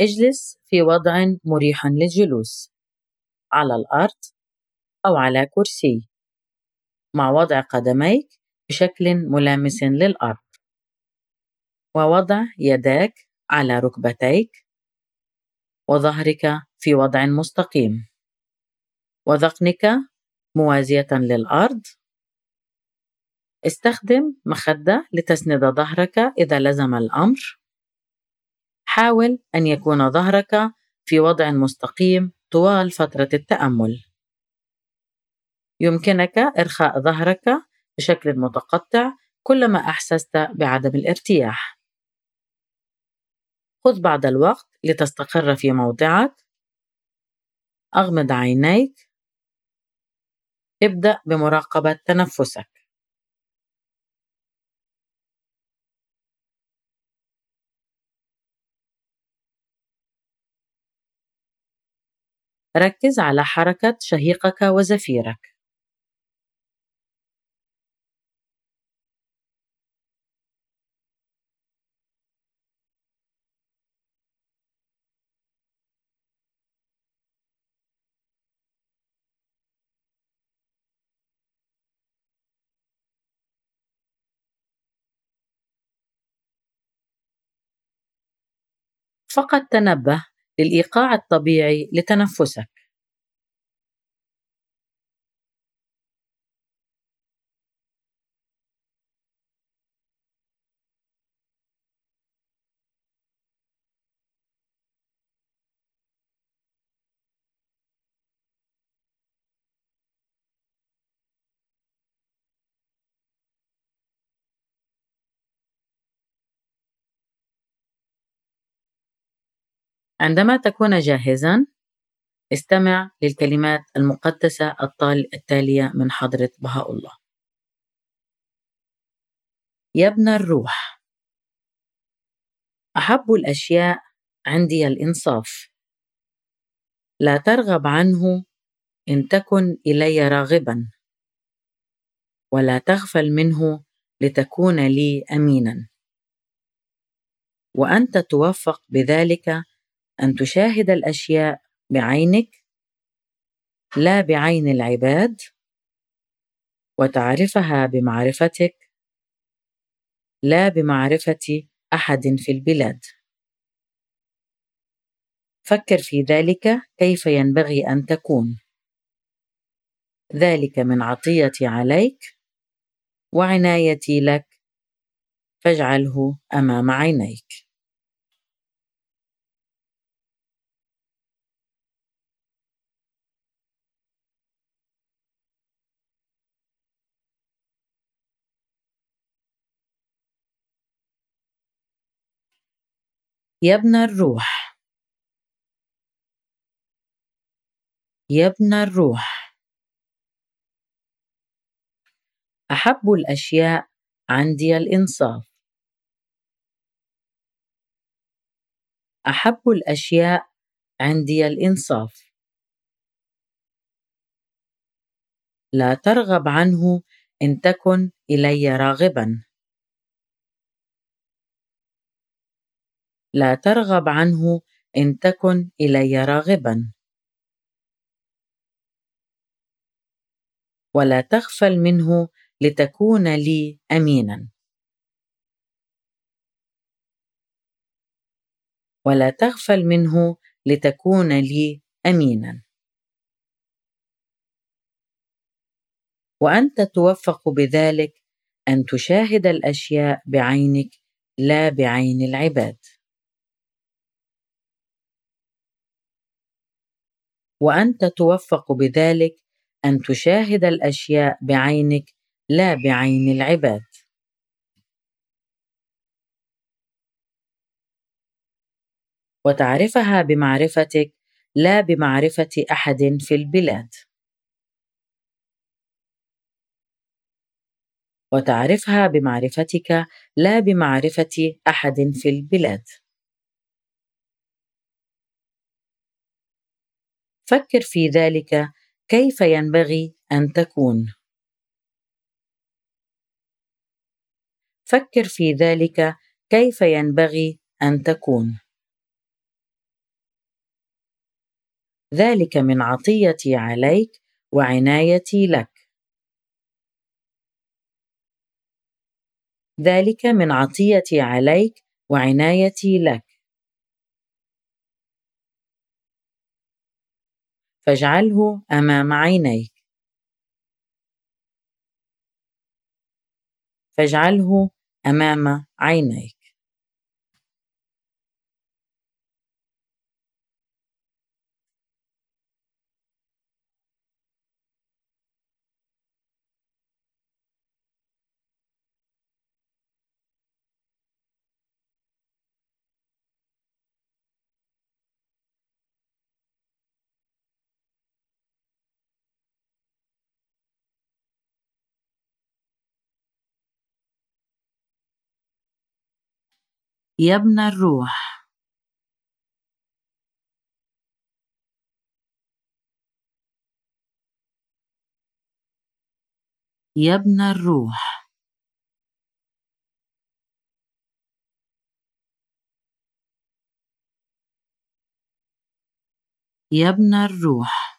اجلس في وضع مريح للجلوس على الأرض أو على كرسي مع وضع قدميك بشكل ملامس للأرض ووضع يداك على ركبتيك وظهرك في وضع مستقيم وذقنك موازية للأرض. استخدم مخدة لتسند ظهرك إذا لزم الأمر. حاول أن يكون ظهرك في وضع مستقيم طوال فترة التأمل. يمكنك إرخاء ظهرك بشكل متقطع كلما أحسست بعدم الارتياح. خذ بعض الوقت لتستقر في موضعك. أغمض عينيك. ابدأ بمراقبة تنفسك. ركز على حركة شهيقك وزفيرك. فقط تنبه للإيقاع الطبيعي لتنفسك. عندما تكون جاهزا استمع للكلمات المقدسة التالية من حضرة بهاء الله يا ابن الروح أحب الأشياء عندي الإنصاف. لا ترغب عنه إن تكن إلي راغبا ولا تغفل منه لتكون لي أمينا. وأنت توفق بذلك أن تشاهد الأشياء بعينك لا بعين العباد وتعرفها بمعرفتك لا بمعرفة أحد في البلاد. فكر في ذلك كيف ينبغي أن تكون. ذلك من عطيتي عليك وعنايتي لك فاجعله أمام عينيك. يا ابن الروح. يا ابن الروح. أحب الأشياء عندي الإنصاف. أحب الأشياء عندي الإنصاف. لا ترغب عنه إن تكن إلي راغبا. لا ترغب عنه إن تكن إلي راغبا. ولا تغفل منه لتكون لي أمينا. ولا تغفل منه لتكون لي أمينا. وأنت توفق بذلك أن تشاهد الأشياء بعينك لا بعين العباد. وأنت توفق بذلك أن تشاهد الأشياء بعينك لا بعين العباد. وتعرفها بمعرفتك لا بمعرفة أحد في البلاد. وتعرفها بمعرفتك لا بمعرفة أحد في البلاد. فكر في ذلك كيف ينبغي أن تكون. فكر في ذلك كيف ينبغي أن تكون. ذلك من عطيتي عليك وعنايتي لك. ذلك من عطيتي عليك وعنايتي لك. فاجعله أمام عينيك. فاجعله أمام عينيك. يا ابن الروح. يا ابن الروح. يا ابن الروح.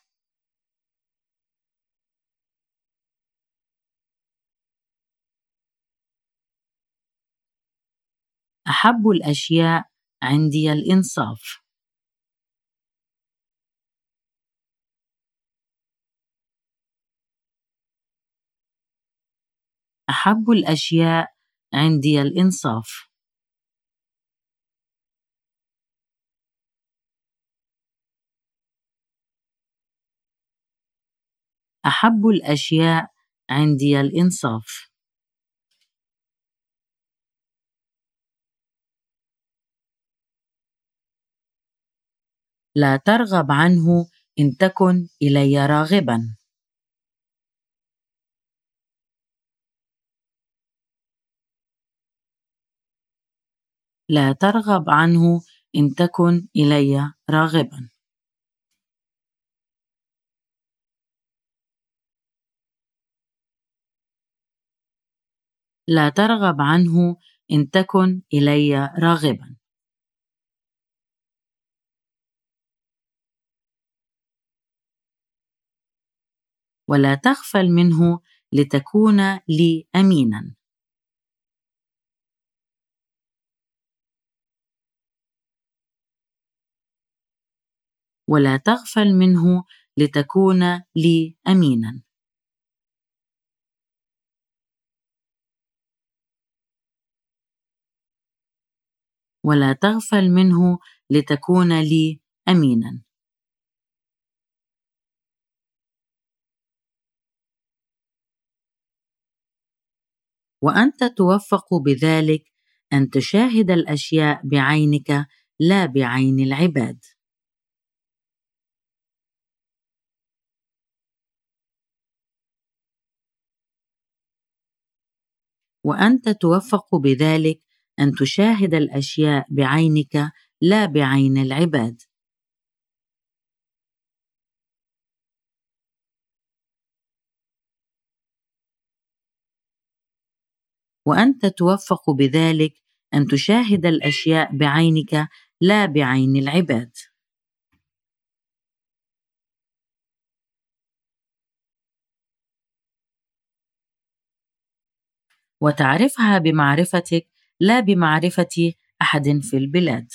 أحب الأشياء عندي الإنصاف. أحب الأشياء عندي الإنصاف. أحب الأشياء عندي الإنصاف. لا ترغب عنه إن تكن إلي راغبا. لا ترغب عنه إن تكن إلي راغبا. لا ترغب عنه إن تكن إلي راغبا. ولا تغفل منه لتكون لي أمينا. ولا تغفل منه لتكون لي أمينا. ولا تغفل منه لتكون لي أمينا. وأنت توفق بذلك أن تشاهد الأشياء بعينك لا بعين العباد. وأنت توفق بذلك أن تشاهد الأشياء بعينك لا بعين العباد. وأنت توفق بذلك أن تشاهد الأشياء بعينك لا بعين العباد. وتعرفها بمعرفتك لا بمعرفة أحد في البلاد.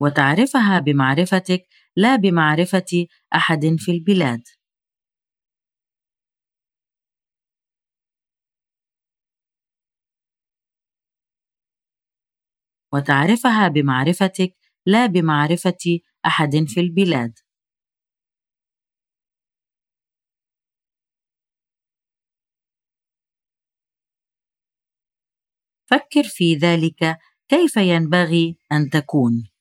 وتعرفها بمعرفتك لا بمعرفة أحد في البلاد. وتعرفها بمعرفتك لا بمعرفة أحد في البلاد. فكر في ذلك كيف ينبغي أن تكون.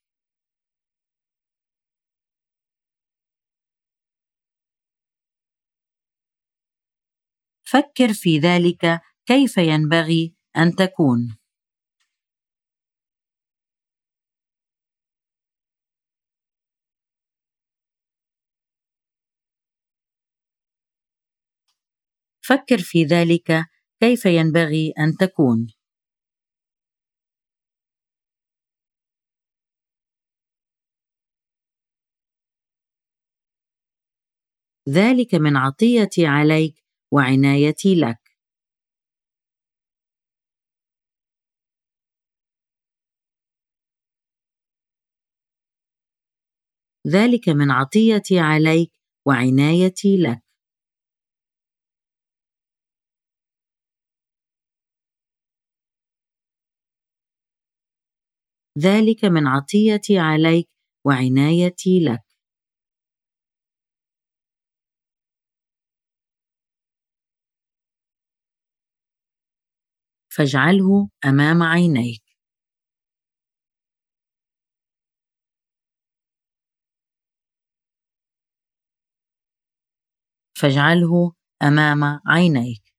فكر في ذلك كيف ينبغي أن تكون. فكر في ذلك كيف ينبغي أن تكون. ذلك من عطيتي عليك وعنايتي لك. ذلك من عطيتي عليك وعنايتي لك. ذلك من عطيتي عليك وعنايتي لك. فاجعله أمام عينيك. فاجعله أمام عينيك.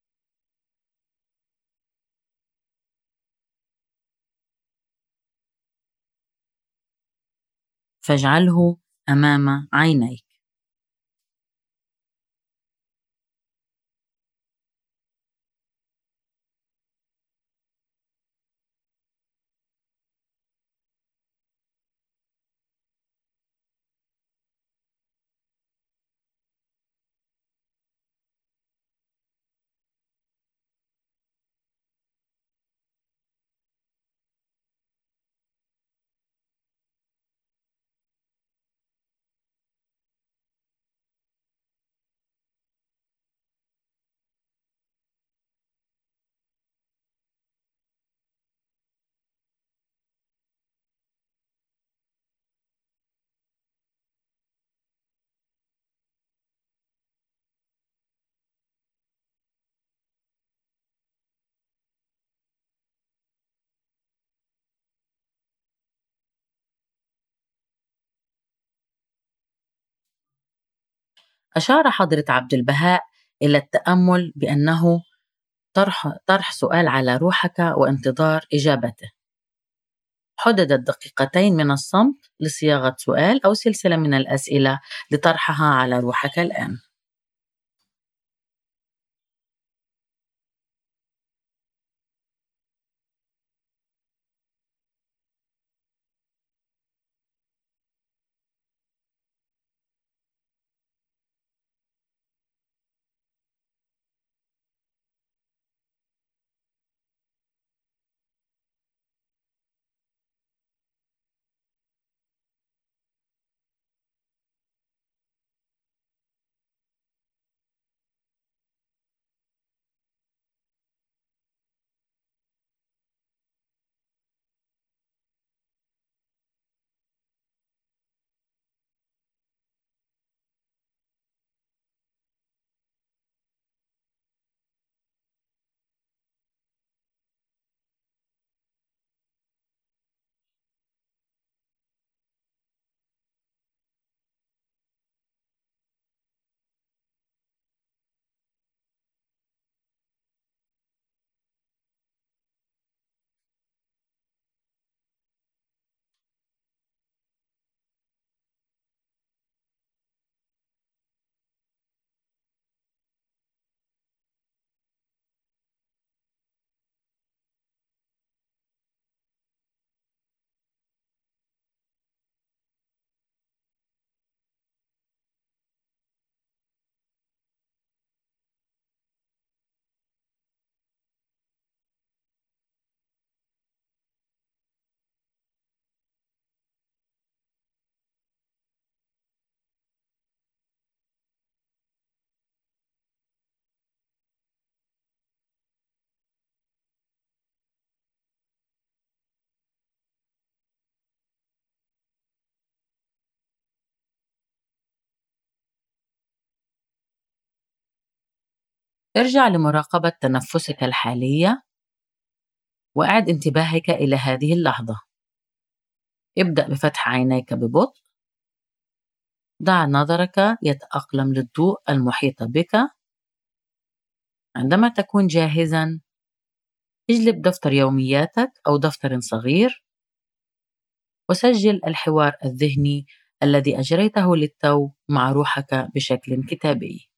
فاجعله أمام عينيك. أشار حضرة عبد البهاء إلى التأمل بأنه طرح, طرح سؤال على روحك وانتظار إجابته. حددت دقيقتين من الصمت لصياغة سؤال أو سلسلة من الأسئلة لطرحها على روحك الآن. ارجع لمراقبة تنفسك الحالية وأعد انتباهك إلى هذه اللحظة. ابدأ بفتح عينيك ببطء. دع نظرك يتأقلم للضوء المحيط بك. عندما تكون جاهزا اجلب دفتر يومياتك أو دفتر صغير. وسجل الحوار الذهني الذي أجريته للتو مع روحك بشكل كتابي.